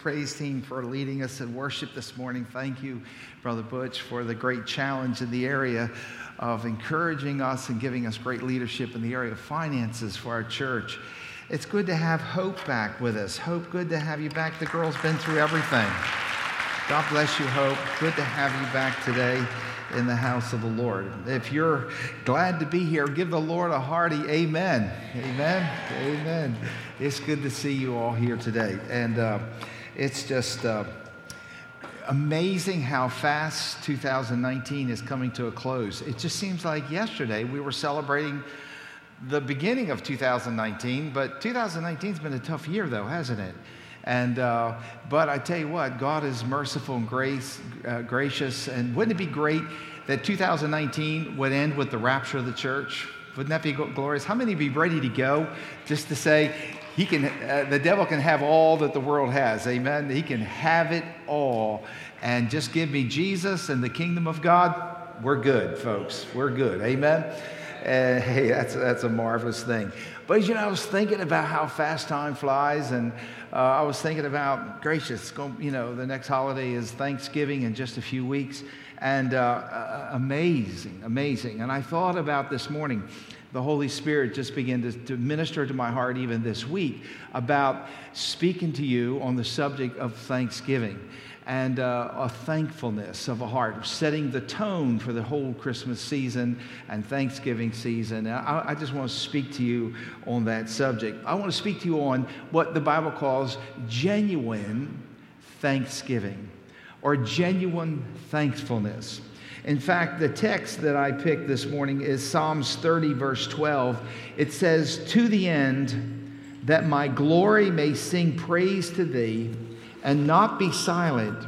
praise team for leading us in worship this morning. Thank you, Brother Butch, for the great challenge in the area of encouraging us and giving us great leadership in the area of finances for our church. It's good to have Hope back with us. Hope, good to have you back. The girl's been through everything. God bless you, Hope. Good to have you back today in the house of the Lord. If you're glad to be here, give the Lord a hearty amen. Amen. Amen. It's good to see you all here today. And, uh, it's just uh, amazing how fast 2019 is coming to a close. It just seems like yesterday we were celebrating the beginning of 2019, but 2019 has been a tough year, though, hasn't it? And uh, but I tell you what, God is merciful and grace, uh, gracious, and wouldn't it be great that 2019 would end with the rapture of the church? Wouldn't that be glorious? How many be ready to go just to say, he can, uh, the devil can have all that the world has. Amen. He can have it all. And just give me Jesus and the kingdom of God. We're good, folks. We're good. Amen. Uh, hey, that's, that's a marvelous thing. But you know, I was thinking about how fast time flies, and uh, I was thinking about, gracious, you know, the next holiday is Thanksgiving in just a few weeks. And uh, uh amazing, amazing. And I thought about this morning the Holy Spirit just began to, to, minister to my heart even this week about speaking to you on the subject of thanksgiving and uh, a thankfulness of a heart, setting the tone for the whole Christmas season and Thanksgiving season. I, I just want to speak to you on that subject. I want to speak to you on what the Bible calls genuine thanksgiving or genuine thankfulness. In fact, the text that I picked this morning is Psalms 30, verse 12. It says, To the end that my glory may sing praise to thee and not be silent,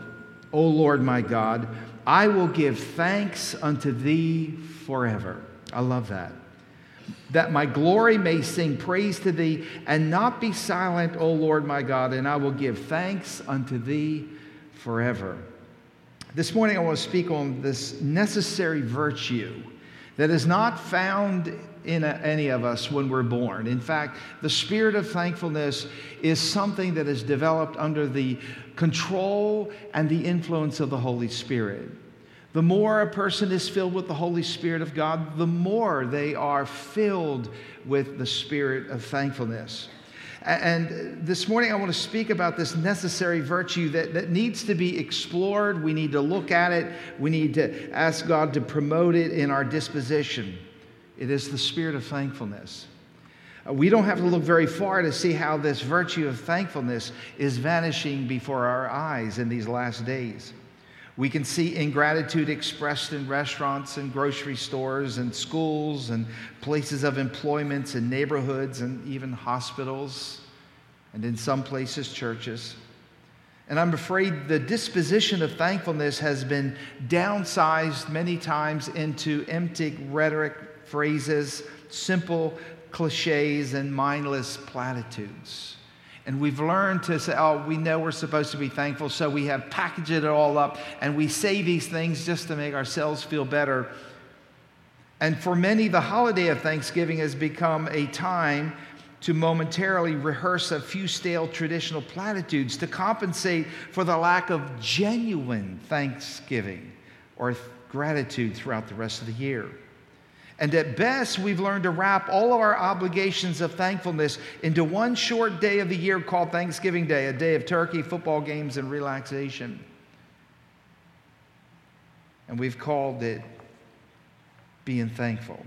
O Lord my God, I will give thanks unto thee forever. I love that. That my glory may sing praise to thee and not be silent, O Lord my God, and I will give thanks unto thee forever. This morning, I want to speak on this necessary virtue that is not found in any of us when we're born. In fact, the spirit of thankfulness is something that is developed under the control and the influence of the Holy Spirit. The more a person is filled with the Holy Spirit of God, the more they are filled with the spirit of thankfulness. And this morning, I want to speak about this necessary virtue that, that needs to be explored. We need to look at it. We need to ask God to promote it in our disposition. It is the spirit of thankfulness. Uh, we don't have to look very far to see how this virtue of thankfulness is vanishing before our eyes in these last days. We can see ingratitude expressed in restaurants and grocery stores and schools and places of employment and neighborhoods and even hospitals and in some places churches. And I'm afraid the disposition of thankfulness has been downsized many times into empty rhetoric phrases, simple cliches, and mindless platitudes. And we've learned to say, oh, we know we're supposed to be thankful, so we have packaged it all up and we say these things just to make ourselves feel better. And for many, the holiday of Thanksgiving has become a time to momentarily rehearse a few stale traditional platitudes to compensate for the lack of genuine thanksgiving or gratitude throughout the rest of the year. And at best, we've learned to wrap all of our obligations of thankfulness into one short day of the year called Thanksgiving Day, a day of turkey, football games, and relaxation. And we've called it being thankful.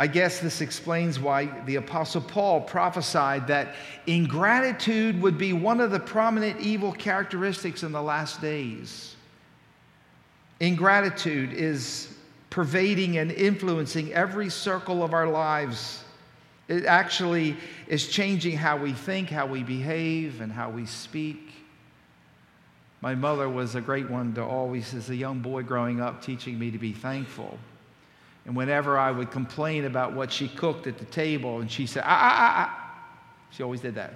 I guess this explains why the Apostle Paul prophesied that ingratitude would be one of the prominent evil characteristics in the last days. Ingratitude is pervading and influencing every circle of our lives. It actually is changing how we think, how we behave, and how we speak. My mother was a great one to always, as a young boy growing up, teaching me to be thankful. And whenever I would complain about what she cooked at the table, and she said, ah, ah, ah, ah, she always did that.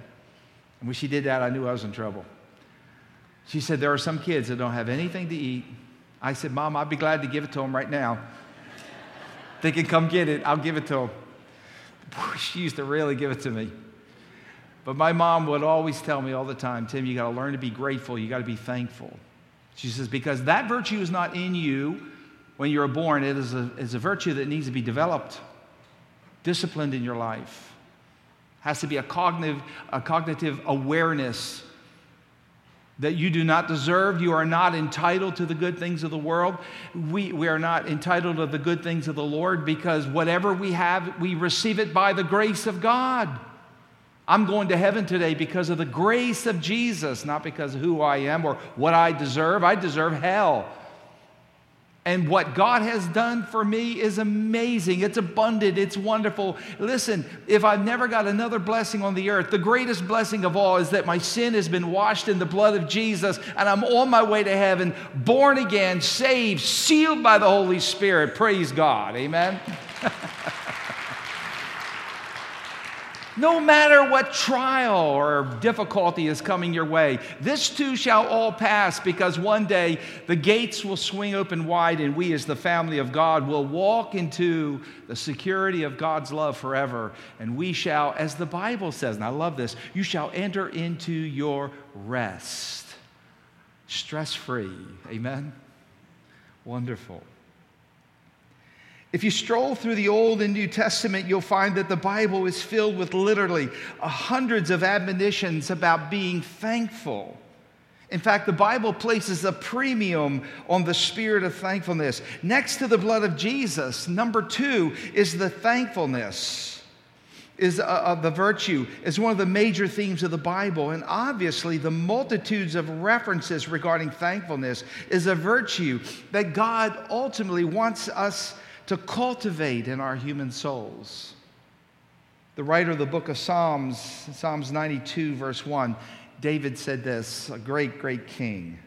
And when she did that, I knew I was in trouble. She said, There are some kids that don't have anything to eat I said, Mom, I'd be glad to give it to them right now. they can come get it, I'll give it to. Boy, she used to really give it to me. But my mom would always tell me all the time, Tim, you got to learn to be grateful. You got to be thankful. She says, because that virtue is not in you when you're born. It is a, a virtue that needs to be developed, disciplined in your life. Has to be a cognitive, a cognitive awareness that you do not deserve. You are not entitled to the good things of the world. We, we are not entitled to the good things of the Lord because whatever we have, we receive it by the grace of God. I'm going to heaven today because of the grace of Jesus, not because of who I am or what I deserve. I deserve hell. And what God has done for me is amazing. It's abundant. It's wonderful. Listen, if I've never got another blessing on the earth, the greatest blessing of all is that my sin has been washed in the blood of Jesus and I'm on my way to heaven, born again, saved, sealed by the Holy Spirit. Praise God. Amen. No matter what trial or difficulty is coming your way, this too shall all pass because one day the gates will swing open wide and we, as the family of God, will walk into the security of God's love forever. And we shall, as the Bible says, and I love this, you shall enter into your rest. Stress free. Amen? Wonderful. If you stroll through the Old and New Testament, you'll find that the Bible is filled with literally hundreds of admonitions about being thankful. In fact, the Bible places a premium on the spirit of thankfulness. Next to the blood of Jesus, number two is the thankfulness, is uh, uh the virtue, is one of the major themes of the Bible. And obviously, the multitudes of references regarding thankfulness is a virtue that God ultimately wants us to cultivate in our human souls. The writer of the book of Psalms, Psalms 92, verse 1, David said this, a great, great king.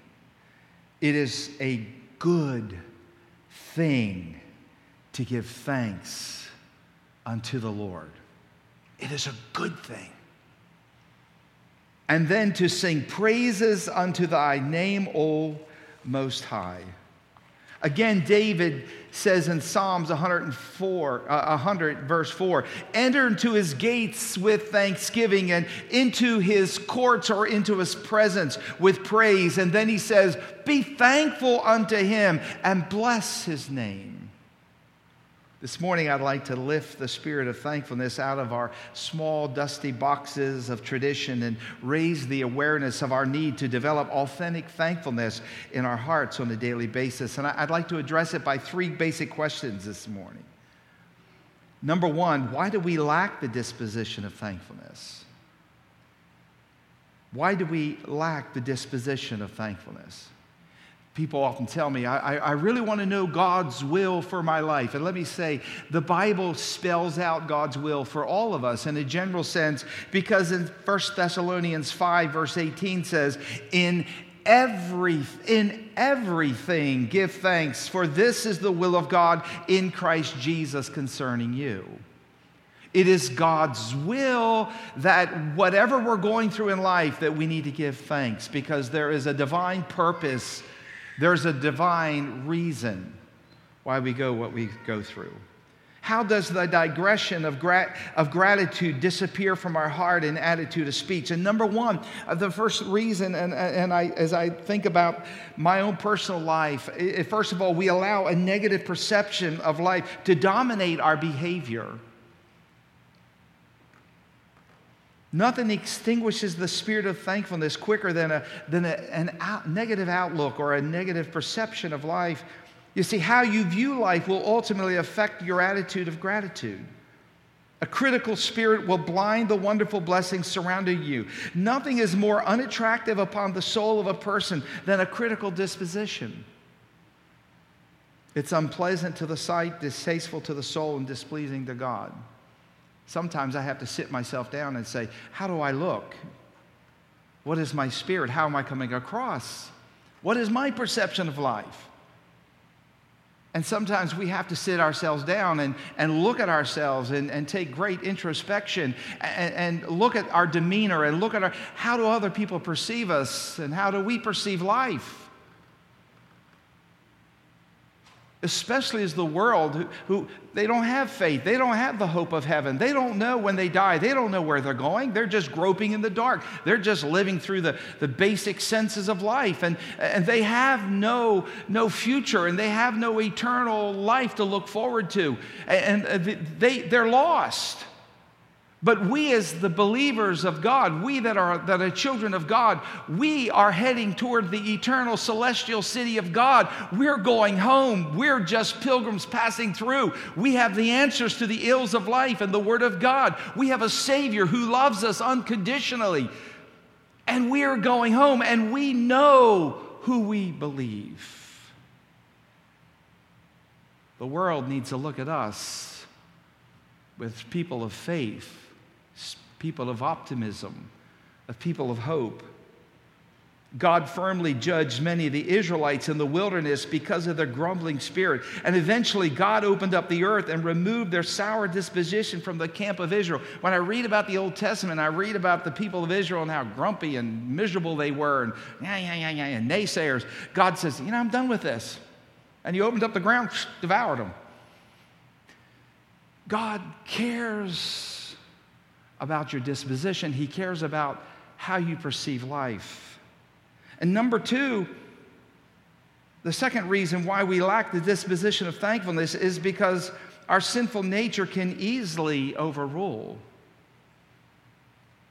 It is a good thing to give thanks unto the Lord. It is a good thing. And then to sing praises unto thy name, O Most High. Again, David says in Psalms 104, uh, 100, verse 4, enter into his gates with thanksgiving and into his courts or into his presence with praise. And then he says, be thankful unto him and bless his name. This morning, I'd like to lift the spirit of thankfulness out of our small, dusty boxes of tradition and raise the awareness of our need to develop authentic thankfulness in our hearts on a daily basis. And I'd like to address it by three basic questions this morning. Number one, why do we lack the disposition of thankfulness? Why do we lack the disposition of thankfulness? People often tell me, I, I really want to know God's will for my life. And let me say, the Bible spells out God's will for all of us in a general sense, because in 1 Thessalonians 5, verse 18 says, In every in everything give thanks for this is the will of God in Christ Jesus concerning you. It is God's will that whatever we're going through in life that we need to give thanks because there is a divine purpose there's a divine reason why we go what we go through. How does the digression of, grat- of gratitude disappear from our heart and attitude of speech? And number one, uh, the first reason, and, and I, as I think about my own personal life, it, first of all, we allow a negative perception of life to dominate our behavior. Nothing extinguishes the spirit of thankfulness quicker than a, than a an out, negative outlook or a negative perception of life. You see, how you view life will ultimately affect your attitude of gratitude. A critical spirit will blind the wonderful blessings surrounding you. Nothing is more unattractive upon the soul of a person than a critical disposition. It's unpleasant to the sight, distasteful to the soul, and displeasing to God. Sometimes I have to sit myself down and say, How do I look? What is my spirit? How am I coming across? What is my perception of life? And sometimes we have to sit ourselves down and, and look at ourselves and, and take great introspection and, and look at our demeanor and look at our, how do other people perceive us and how do we perceive life? Especially as the world who, who, they don't have faith. They don't have the hope of heaven. They don't know when they die. They don't know where they're going. They're just groping in the dark. They're just living through the, the basic senses of life. And, and they have no no future and they have no eternal life to look forward to. And, uh, and they, they're lost but we, as the believers of God, we that are, that are children of God, we are heading toward the eternal celestial city of God. We're going home. We're just pilgrims passing through. We have the answers to the ills of life and the Word of God. We have a Savior who loves us unconditionally. And we are going home, and we know who we believe. The world needs to look at us with people of faith people of optimism, of people of hope. God firmly judged many of the Israelites in the wilderness because of their grumbling spirit. And eventually, God opened up the earth and removed their sour disposition from the camp of Israel. When I read about the Old Testament, I read about the people of Israel and how grumpy and miserable they were, and yeah, yeah, yeah, yeah, and naysayers. God says, You know, I'm done with this. And He opened up the ground, devoured them. God cares about your disposition, He cares about how you perceive life. And number two, the second reason why we lack the disposition of thankfulness is because our sinful nature can easily overrule.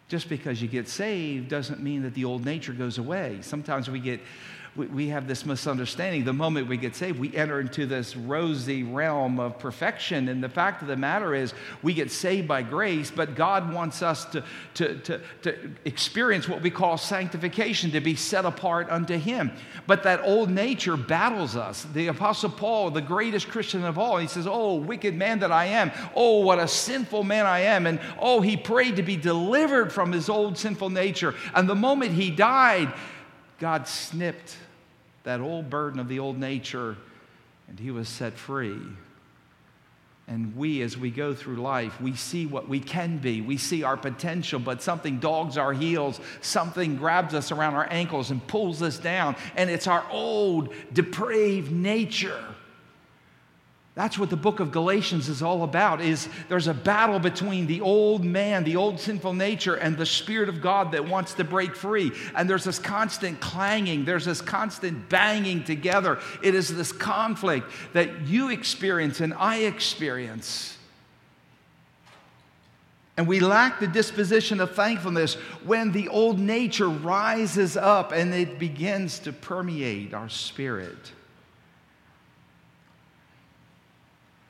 Just because you get saved doesn't mean that the old nature goes away. Sometimes we get we, we have this misunderstanding. The moment we get saved, we enter into this rosy realm of perfection. And the fact of the matter is, we get saved by grace, but God wants us to, to, to, to experience what we call sanctification, to be set apart unto Him. But that old nature battles us. The Apostle Paul, the greatest Christian of all, he says, Oh, wicked man that I am. Oh, what a sinful man I am. And oh, he prayed to be delivered from his old sinful nature. And the moment he died, God snipped that old burden of the old nature, and he was set free. And we, as we go through life, we see what we can be. We see our potential, but something dogs our heels, something grabs us around our ankles and pulls us down. And it's our old, depraved nature that's what the book of Galatians is all about is there's a battle between the old man, the old sinful nature and the spirit of God that wants to break free. And there's this constant clanging, there's this constant banging together. It is this conflict that you experience and I experience. And we lack the disposition of thankfulness when the old nature rises up and it begins to permeate our spirit.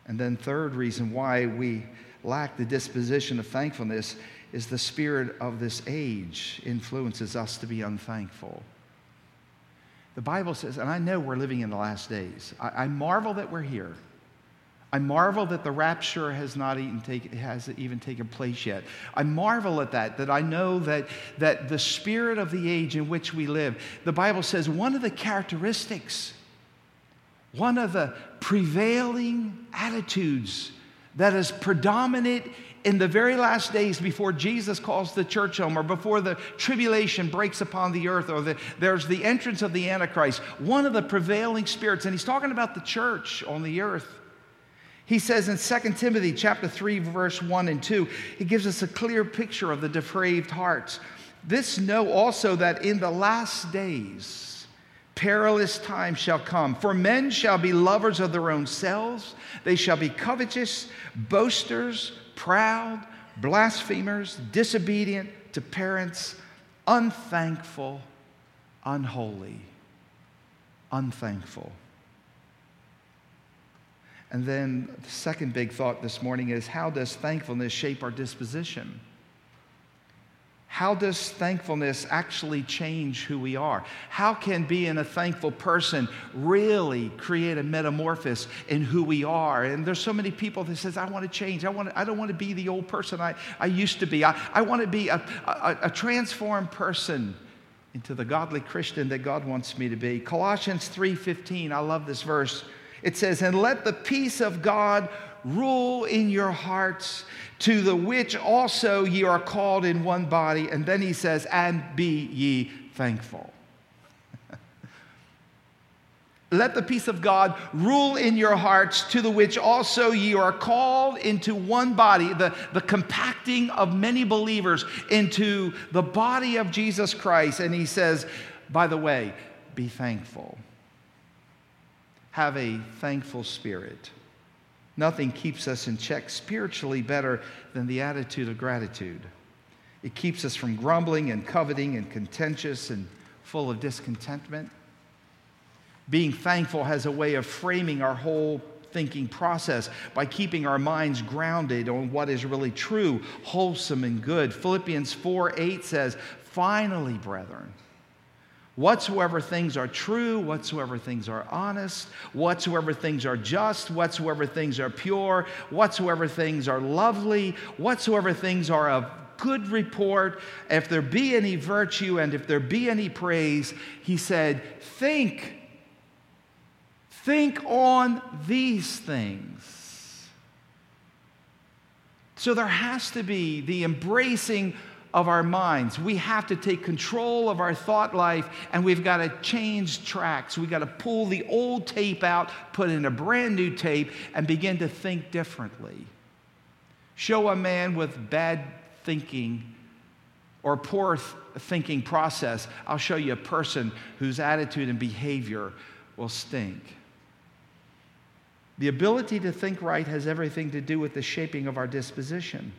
And then, third reason why we lack the disposition of thankfulness is the spirit of this age influences us to be unthankful. The Bible says, and I know we're living in the last days. I, I marvel that we're here. I marvel that the rapture has not even, take, has even taken place yet. I marvel at that, that I know that, that the spirit of the age in which we live, the Bible says one of the characteristics one of the prevailing attitudes that is predominant in the very last days before Jesus calls the church home or before the tribulation breaks upon the earth or the, there's the entrance of the Antichrist, one of the prevailing spirits, and he's talking about the church on the earth. He says in 2 Timothy chapter 3 verse 1 and 2, he gives us a clear picture of the depraved hearts. This know also that in the last days perilous times shall come. For men shall be lovers of their own selves, they shall be covetous, boasters, proud, blasphemers, disobedient to parents, unthankful, unholy. Unthankful. And then the second big thought this morning is how does thankfulness shape our disposition? How does thankfulness actually change who we are? How can being a thankful person really create a metamorphosis in who we are? And there's so many people that says, I want to change. I, want to, I don't want to be the old person I, I used to be. I, I want to be a, a, a transformed person into the godly Christian that God wants me to be. Colossians 3:15, I love this verse. It says, "And let the peace of God rule in your hearts, to the which also ye are called in one body. And then he says, and be ye thankful. Let the peace of God rule in your hearts, to the which also ye are called into one body, the, the compacting of many believers into the body of Jesus Christ. And he says, by the way, be thankful. Have a thankful spirit. Nothing keeps us in check spiritually better than the attitude of gratitude. It keeps us from grumbling and coveting and contentious and full of discontentment. Being thankful has a way of framing our whole thinking process by keeping our minds grounded on what is really true, wholesome, and good. Philippians 4 8 says, Finally, brethren, whatsoever things are true, whatsoever things are honest, whatsoever things are just, whatsoever things are pure, whatsoever things are lovely, whatsoever things are of good report, if there be any virtue and if there be any praise, he said, Think Think on these things. So there has to be the embracing of our minds. We have to take control of our thought life and we've got to change tracks. We've got to pull the old tape out, put in a brand new tape, and begin to think differently. Show a man with bad thinking or poor th- thinking process, I'll show you a person whose attitude and behavior will stink. The ability to think right has everything to do with the shaping of our disposition.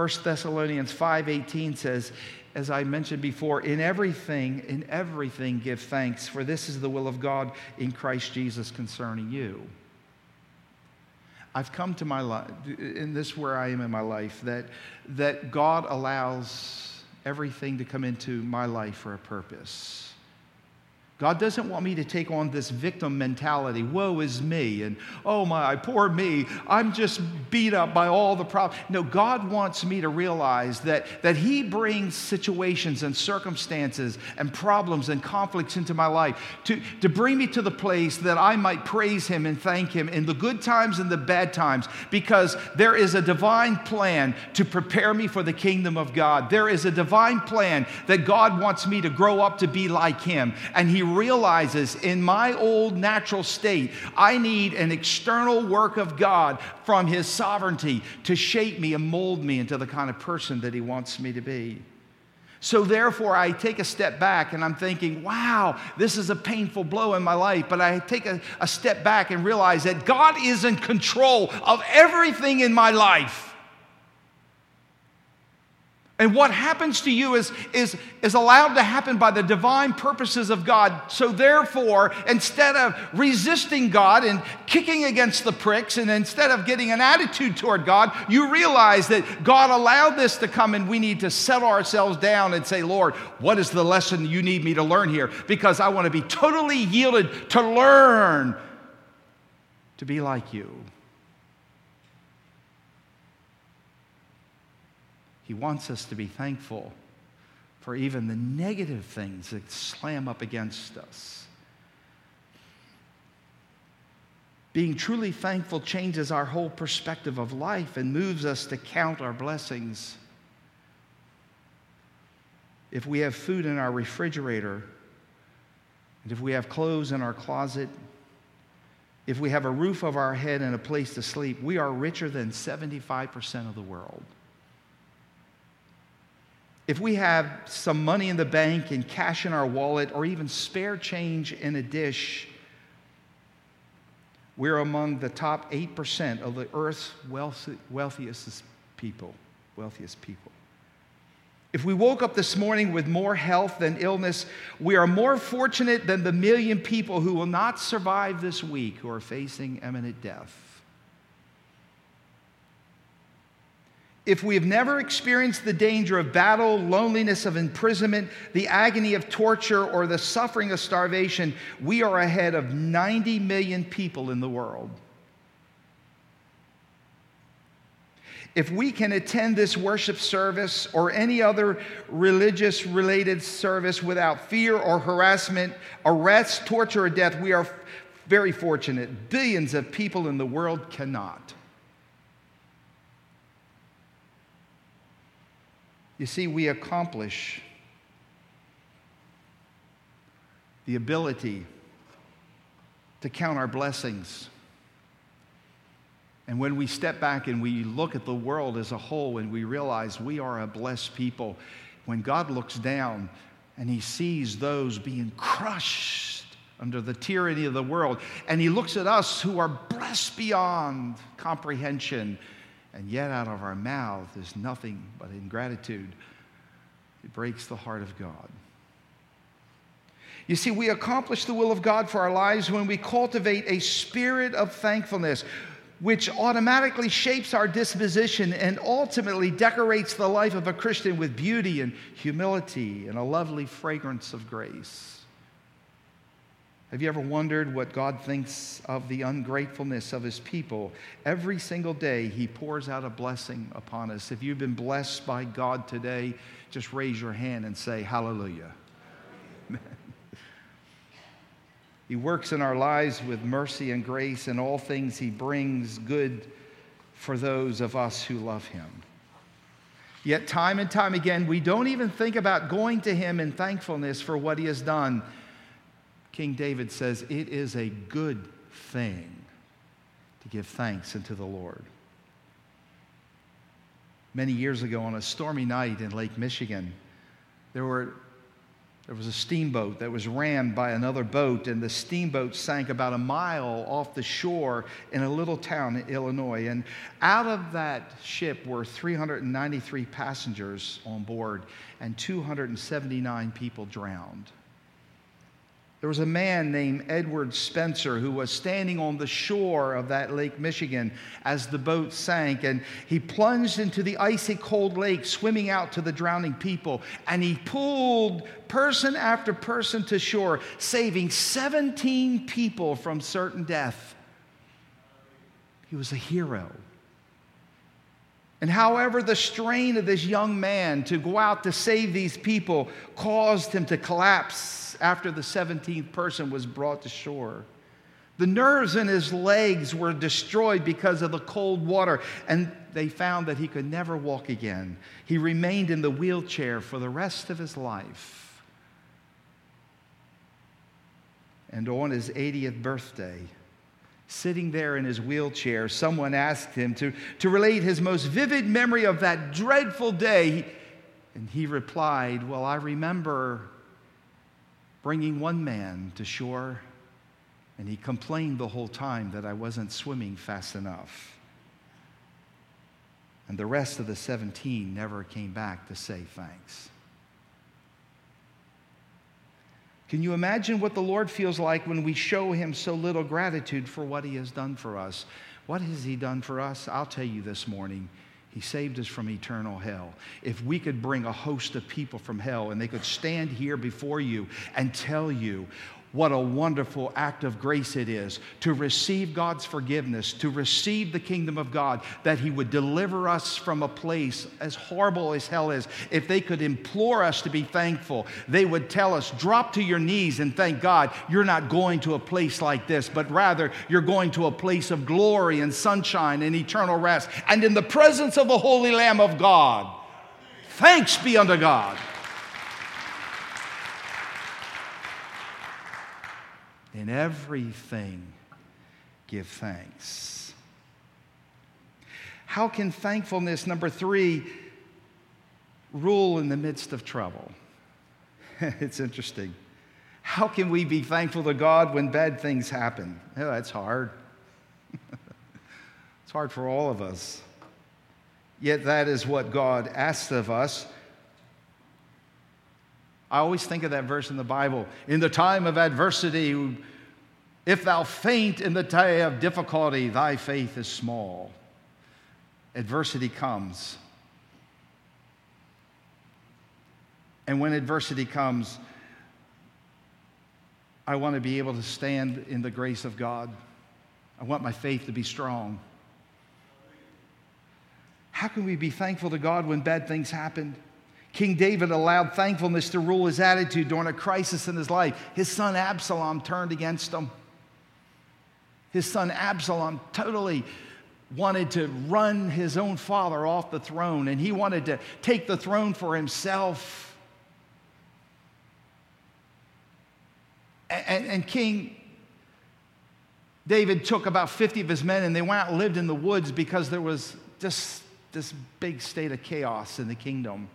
1 Thessalonians 5:18 says, as I mentioned before, in everything, in everything give thanks, for this is the will of God in Christ Jesus concerning you. I've come to my life, in this where I am in my life, that, that God allows everything to come into my life for a purpose. God doesn't want me to take on this victim mentality. Woe is me, and oh my, poor me. I'm just beat up by all the problems. No, God wants me to realize that, that He brings situations and circumstances and problems and conflicts into my life to, to bring me to the place that I might praise Him and thank Him in the good times and the bad times, because there is a divine plan to prepare me for the kingdom of God. There is a divine plan that God wants me to grow up to be like Him, and He realizes in my old natural state, I need an external work of God from His sovereignty to shape me and mold me into the kind of person that He wants me to be. So, therefore, I take a step back and I'm thinking, wow, this is a painful blow in my life. But I take a, a step back and realize that God is in control of everything in my life. And what happens to you is, is, is allowed to happen by the divine purposes of God. So, therefore, instead of resisting God and kicking against the pricks, and instead of getting an attitude toward God, you realize that God allowed this to come, and we need to settle ourselves down and say, Lord, what is the lesson you need me to learn here? Because I want to be totally yielded to learn to be like you. He wants us to be thankful for even the negative things that slam up against us. Being truly thankful changes our whole perspective of life and moves us to count our blessings. If we have food in our refrigerator, and if we have clothes in our closet, if we have a roof over our head and a place to sleep, we are richer than 75% of the world if we have some money in the bank and cash in our wallet or even spare change in a dish, we're among the top 8% of the earth's wealthiest people, wealthiest people. If we woke up this morning with more health than illness, we are more fortunate than the million people who will not survive this week who are facing imminent death. If we have never experienced the danger of battle, loneliness of imprisonment, the agony of torture, or the suffering of starvation, we are ahead of 90 million people in the world. If we can attend this worship service or any other religious related service without fear or harassment, arrest, torture, or death, we are very fortunate. Billions of people in the world cannot. You see, we accomplish the ability to count our blessings. And when we step back and we look at the world as a whole and we realize we are a blessed people, when God looks down and he sees those being crushed under the tyranny of the world, and he looks at us who are blessed beyond comprehension, and yet out of our mouth is nothing but ingratitude, it breaks the heart of God. You see, we accomplish the will of God for our lives when we cultivate a spirit of thankfulness, which automatically shapes our disposition and ultimately decorates the life of a Christian with beauty and humility and a lovely fragrance of grace. Have you ever wondered what God thinks of the ungratefulness of his people? Every single day, he pours out a blessing upon us. If you've been blessed by God today, just raise your hand and say, Hallelujah. He works in our lives with mercy and grace, and all things He brings good for those of us who love Him. Yet, time and time again, we don't even think about going to Him in thankfulness for what He has done. King David says, It is a good thing to give thanks unto the Lord. Many years ago, on a stormy night in Lake Michigan, there were there was a steamboat that was rammed by another boat, and the steamboat sank about a mile off the shore in a little town in Illinois. And out of that ship were 393 passengers on board, and 279 people drowned. There was a man named Edward Spencer who was standing on the shore of that Lake Michigan as the boat sank, and he plunged into the icy cold lake, swimming out to the drowning people, and he pulled person after person to shore, saving 17 people from certain death. He was a hero. And however, the strain of this young man to go out to save these people caused him to collapse after the 17th person was brought to shore. The nerves in his legs were destroyed because of the cold water, and they found that he could never walk again. He remained in the wheelchair for the rest of his life. And on his 80th birthday, sitting there in his wheelchair, someone asked him to, to relate his most vivid memory of that dreadful day. And he replied, Well, I remember bringing one man to shore, and he complained the whole time that I wasn't swimming fast enough. And the rest of the 17 never came back to say thanks. Can you imagine what the Lord feels like when we show him so little gratitude for what he has done for us? What has he done for us? I'll tell you this morning. He saved us from eternal hell. If we could bring a host of people from hell and they could stand here before you and tell you what a wonderful act of grace it is to receive God's forgiveness, to receive the kingdom of God, that He would deliver us from a place as horrible as hell is. If they could implore us to be thankful, they would tell us, drop to your knees and thank God you're not going to a place like this, but rather you're going to a place of glory and sunshine and eternal rest and in the presence of the Holy Lamb of God. Thanks be unto God. In everything, give thanks. How can thankfulness, number three, rule in the midst of trouble? it's interesting. How can we be thankful to God when bad things happen? Oh, that's hard. it's hard for all of us. Yet that is what God asks of us I always think of that verse in the Bible. In the time of adversity, if thou faint in the day of difficulty, thy faith is small. Adversity comes. And when adversity comes, I want to be able to stand in the grace of God. I want my faith to be strong. How can we be thankful to God when bad things happen? King David allowed thankfulness to rule his attitude during a crisis in his life. His son Absalom turned against him. His son Absalom totally wanted to run his own father off the throne, and he wanted to take the throne for himself. And, and King David took about 50 of his men and they went out and lived in the woods because there was just this big state of chaos in the kingdom.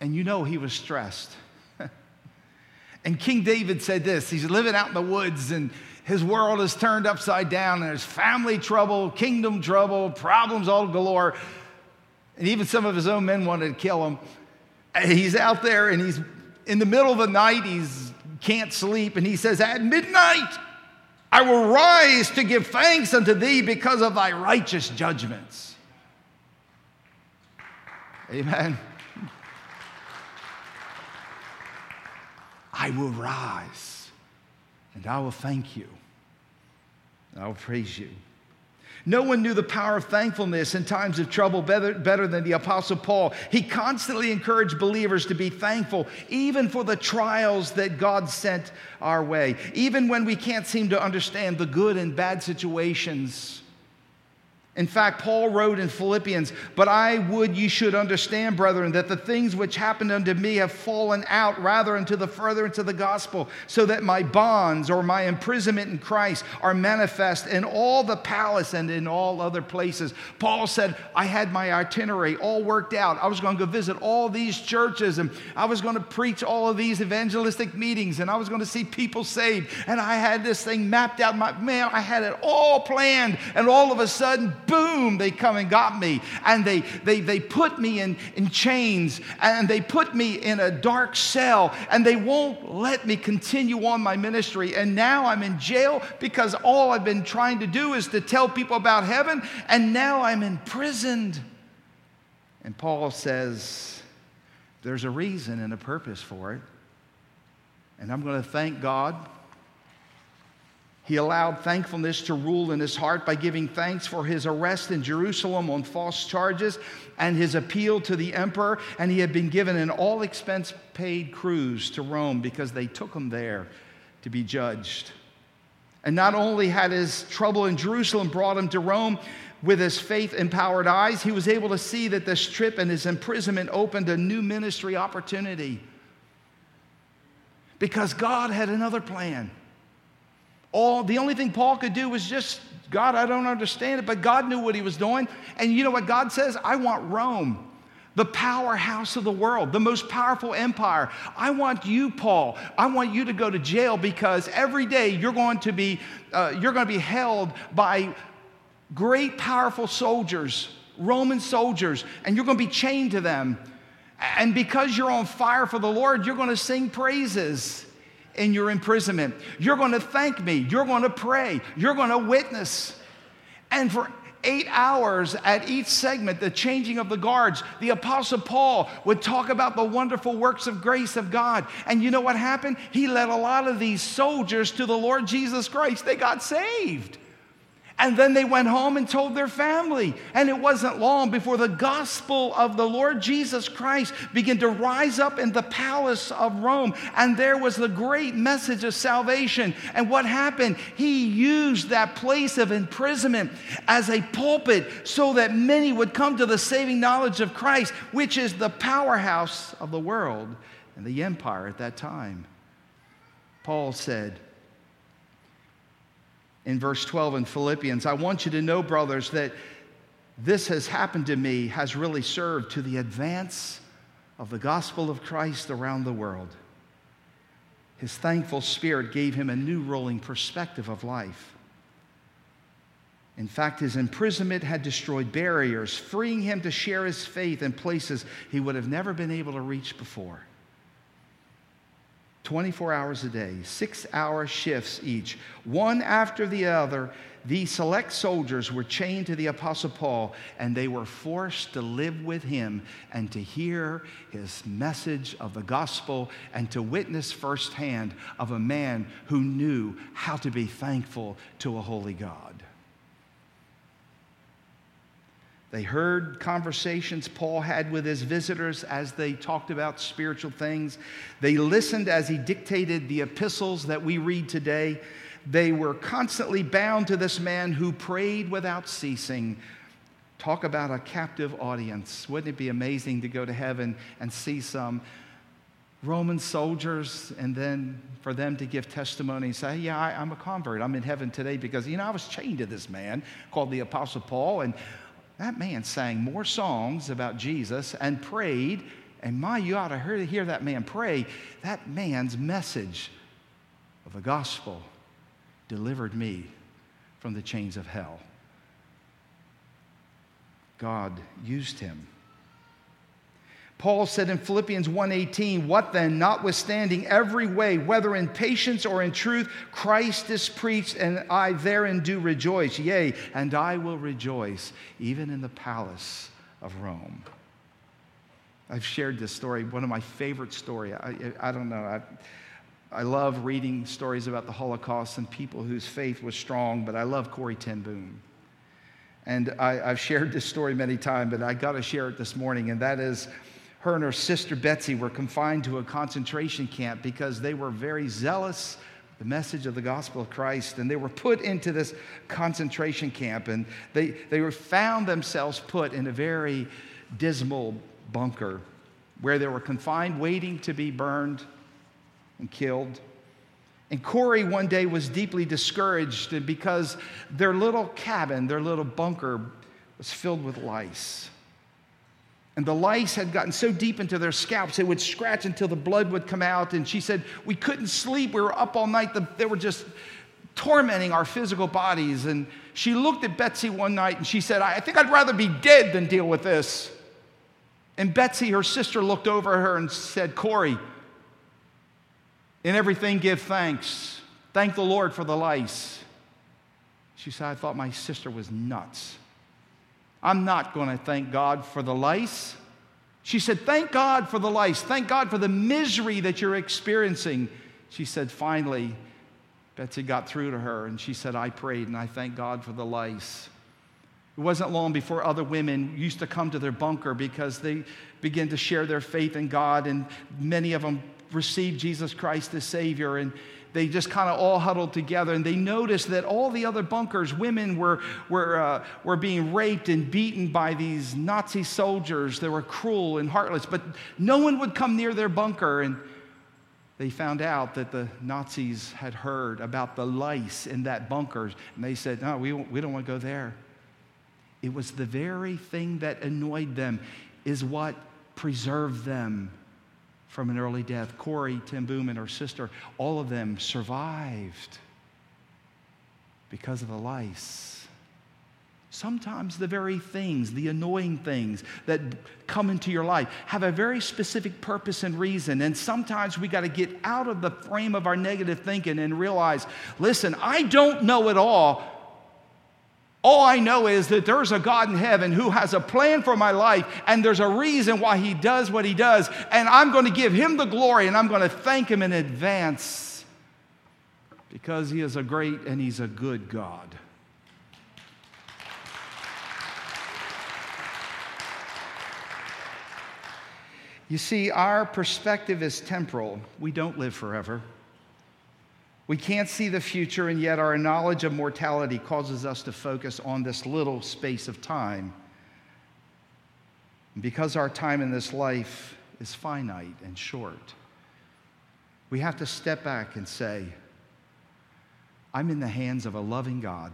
And you know he was stressed. and King David said this he's living out in the woods and his world is turned upside down and there's family trouble, kingdom trouble, problems all galore. And even some of his own men wanted to kill him. And he's out there and he's in the middle of the night, he's can't sleep, and he says, At midnight I will rise to give thanks unto thee because of thy righteous judgments. Amen. I will rise and I will thank you. I will praise you. No one knew the power of thankfulness in times of trouble better, better, than the Apostle Paul. He constantly encouraged believers to be thankful, even for the trials that God sent our way, even when we can't seem to understand the good and bad situations in fact, Paul wrote in Philippians, But I would ye should understand, brethren, that the things which happened unto me have fallen out rather unto the furtherance of the gospel, so that my bonds or my imprisonment in Christ are manifest in all the palace and in all other places. Paul said, I had my itinerary all worked out. I was going to go visit all these churches and I was going to preach all of these evangelistic meetings and I was going to see people saved. And I had this thing mapped out. My, man, I had it all planned. And all of a sudden, boom, they come and got me. And they, they, they put me in, in chains and they put me in a dark cell and they won't let me continue on my ministry. And now I'm in jail because all I've been trying to do is to tell people about heaven. And now I'm imprisoned. And Paul says, there's a reason and a purpose for it. And I'm going to thank God he allowed thankfulness to rule in his heart by giving thanks for his arrest in Jerusalem on false charges and his appeal to the emperor. And he had been given an all expense paid cruise to Rome because they took him there to be judged. And not only had his trouble in Jerusalem brought him to Rome, with his faith empowered eyes, he was able to see that this trip and his imprisonment opened a new ministry opportunity. Because God had another plan. All the only thing Paul could do was just, God, I don't understand it, but God knew what he was doing. And you know what God says? I want Rome the powerhouse of the world, the most powerful empire. I want you, Paul. I want you to go to jail because every day you're going to be uh, you're going to be held by great, powerful soldiers, Roman soldiers, and you're going to be chained to them. And because you're on fire for the Lord, you're going to sing praises in your imprisonment. You're going to thank me. You're going to pray. You're going to witness. And for eight hours at each segment, the changing of the guards, the Apostle Paul would talk about the wonderful works of grace of God. And you know what happened? He led a lot of these soldiers to the Lord Jesus Christ. They got saved. And then they went home and told their family. And it wasn't long before the gospel of the Lord Jesus Christ began to rise up in the palace of Rome. And there was the great message of salvation. And what happened? He used that place of imprisonment as a pulpit so that many would come to the saving knowledge of Christ, which is the powerhouse of the world and the empire at that time. Paul said, in verse 12 in Philippians. I want you to know, brothers, that this has happened to me has really served to the advance of the gospel of Christ around the world. His thankful spirit gave him a new rolling perspective of life. In fact, his imprisonment had destroyed barriers, freeing him to share his faith in places he would have never been able to reach before. 24 hours a day, six hour shifts each, one after the other. These select soldiers were chained to the Apostle Paul, and they were forced to live with him and to hear his message of the gospel and to witness firsthand of a man who knew how to be thankful to a holy God. They heard conversations Paul had with his visitors as they talked about spiritual things. They listened as he dictated the epistles that we read today. They were constantly bound to this man who prayed without ceasing. Talk about a captive audience. Wouldn't it be amazing to go to heaven and see some Roman soldiers and then for them to give testimony and say, Yeah, I, am a convert. I'm in heaven today because, you know, I was chained to this man called the Apostle Paul, and that man sang more songs about Jesus and prayed. And my, you ought to hear, that man pray. That man's message of the gospel delivered me from the chains of hell. God used him. Paul said in Philippians 1:18, "What then, notwithstanding every way, whether in patience or in truth, Christ is preached, and I therein do rejoice. Yea, and I will rejoice, even in the palace of Rome." I've shared this story, one of my favorite stories. I, I don't know. I, I love reading stories about the Holocaust and people whose faith was strong, but I love Corrie ten Boom. And I, have shared this story many times, but I got to share it this morning, and that is her and her sister Betsy were confined to a concentration camp because they were very zealous the message of the gospel of Christ, and they were put into this concentration camp, and they, they were found themselves put in a very dismal bunker where they were confined, waiting to be burned and killed. And Corrie one day was deeply discouraged because their little cabin, their little bunker, was filled with lice. And the lice had gotten so deep into their scalps, it would scratch until the blood would come out. And she said, We couldn't sleep. We were up all night. They were just tormenting our physical bodies. And she looked at Betsy one night and she said, I think I'd rather be dead than deal with this. And Betsy, her sister, looked over at her and said, Corrie, in everything give thanks. Thank the Lord for the lice. She said, I thought my sister was nuts. I'm not going to thank God for the lice. She said, Thank God for the lice. Thank God for the misery that you're experiencing. She said, Finally, Betsy got through to her and she said, I prayed and I thank God for the lice. It wasn't long before other women used to come to their bunker because they began to share their faith in God, and many of them received Jesus Christ as Savior. And they just kind of all huddled together and they noticed that all the other bunkers, women were, were, uh, were being raped and beaten by these Nazi soldiers that were cruel and heartless, but no one would come near their bunker. And they found out that the Nazis had heard about the lice in that bunker, and they said, No, we, we don't want to go there. It was the very thing that annoyed them, is what preserved them from an early death. Corrie, ten Boom and her sister, all of them survived because of the lice. Sometimes the very things, the annoying things that come into your life have a very specific purpose and reason. And sometimes we got to get out of the frame of our negative thinking and realize listen, I don't know it all, all I know is that there's a God in heaven who has a plan for my life, and there's a reason why He does what He does. And I'm going to give Him the glory, and I'm going to thank Him in advance because He is a great and He's a good God. You see, our perspective is temporal. We don't live forever. We can't see the future, and yet our knowledge of mortality causes us to focus on this little space of time. Because our time in this life is finite and short, we have to step back and say, I'm in the hands of a loving God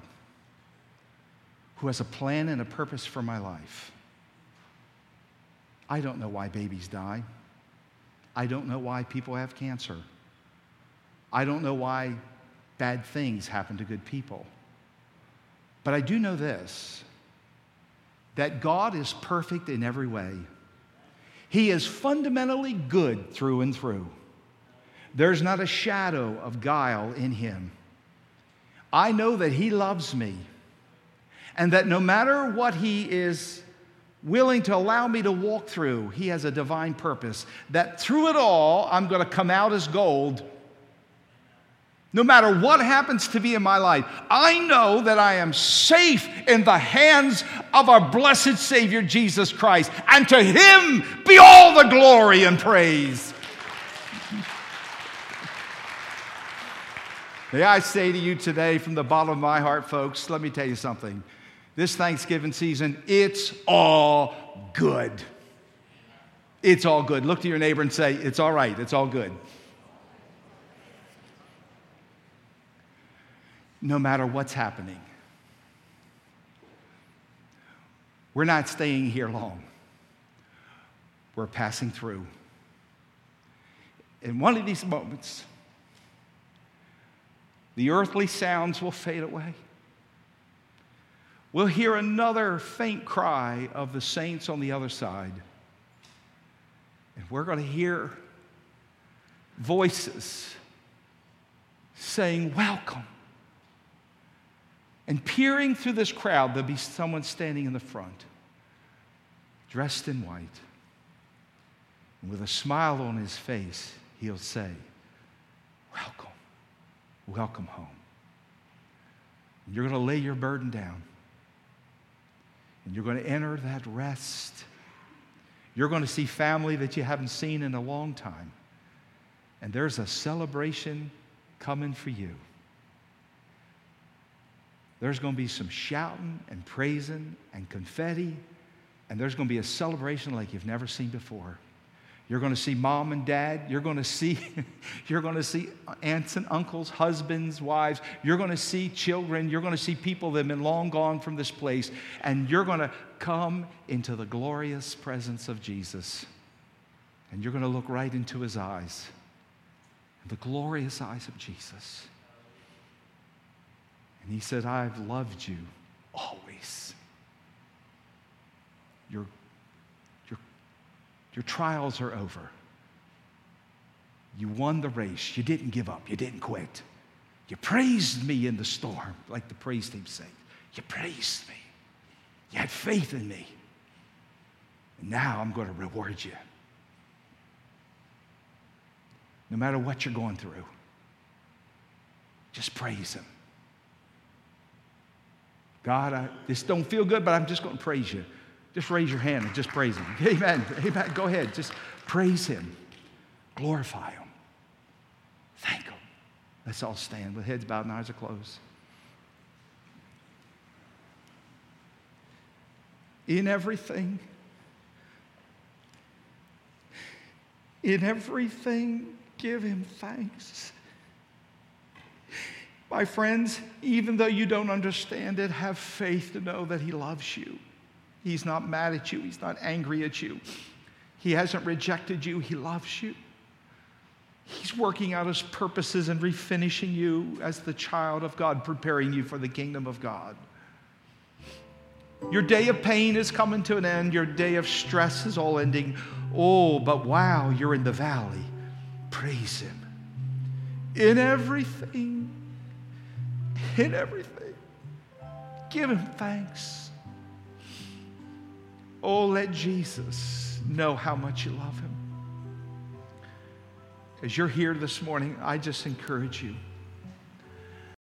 who has a plan and a purpose for my life. I don't know why babies die. I don't know why people have cancer. I don't know why bad things happen to good people. But I do know this that God is perfect in every way. He is fundamentally good through and through. There's not a shadow of guile in him. I know that he loves me and that no matter what he is willing to allow me to walk through, he has a divine purpose. That through it all, I'm going to come out as gold no matter what happens to me in my life, I know that I am safe in the hands of our blessed Savior Jesus Christ. And to Him be all the glory and praise. May I say to you today, from the bottom of my heart, folks, let me tell you something. This Thanksgiving season, it's all good. It's all good. Look to your neighbor and say, It's all right. It's all good. No matter what's happening, we're not staying here long. We're passing through. In one of these moments, the earthly sounds will fade away. We'll hear another faint cry of the saints on the other side. And we're going to hear voices saying, Welcome. And peering through this crowd, there'll be someone standing in the front, dressed in white. And with a smile on his face, he'll say, Welcome, welcome home. And you're going to lay your burden down. And you're going to enter that rest. You're going to see family that you haven't seen in a long time. And there's a celebration coming for you. There's going to be some shouting and praising and confetti, and there's going to be a celebration like you've never seen before. You're going to see mom and dad. You're going to see, you're going to see aunts and uncles, husbands, wives. You're going to see children. You're going to see people that have been long gone from this place. And you're going to come into the glorious presence of Jesus. And you're going to look right into his eyes, the glorious eyes of Jesus. And he said, I've loved you always. You're your trials are over. You won the race. You didn't give up. You didn't quit. You praised me in the storm, like the praise team sang. You praised me. You had faith in me. And now I'm going to reward you. No matter what you're going through, just praise Him. God, I just don't feel good, but I'm just going to praise you. Just raise your hand and just praise Him. Amen. Amen. Go ahead. Just praise Him. Glorify Him. Thank Him. Let's all stand with heads bowed and eyes are closed. In everything, in everything, give Him thanks. My friends, even though you don't understand it, have faith to know that He loves you. He's not mad at you, He's not angry at you. He hasn't rejected you, He loves you. He's working out His purposes and refinishing you as the child of God, preparing you for the kingdom of God. Your day of pain is coming to an end. Your day of stress is all ending. Oh, but wow, you're in the valley. Praise Him. In everything, in everything, give Him thanks. Oh, let Jesus know how much you love him. As you're here this morning, I just encourage you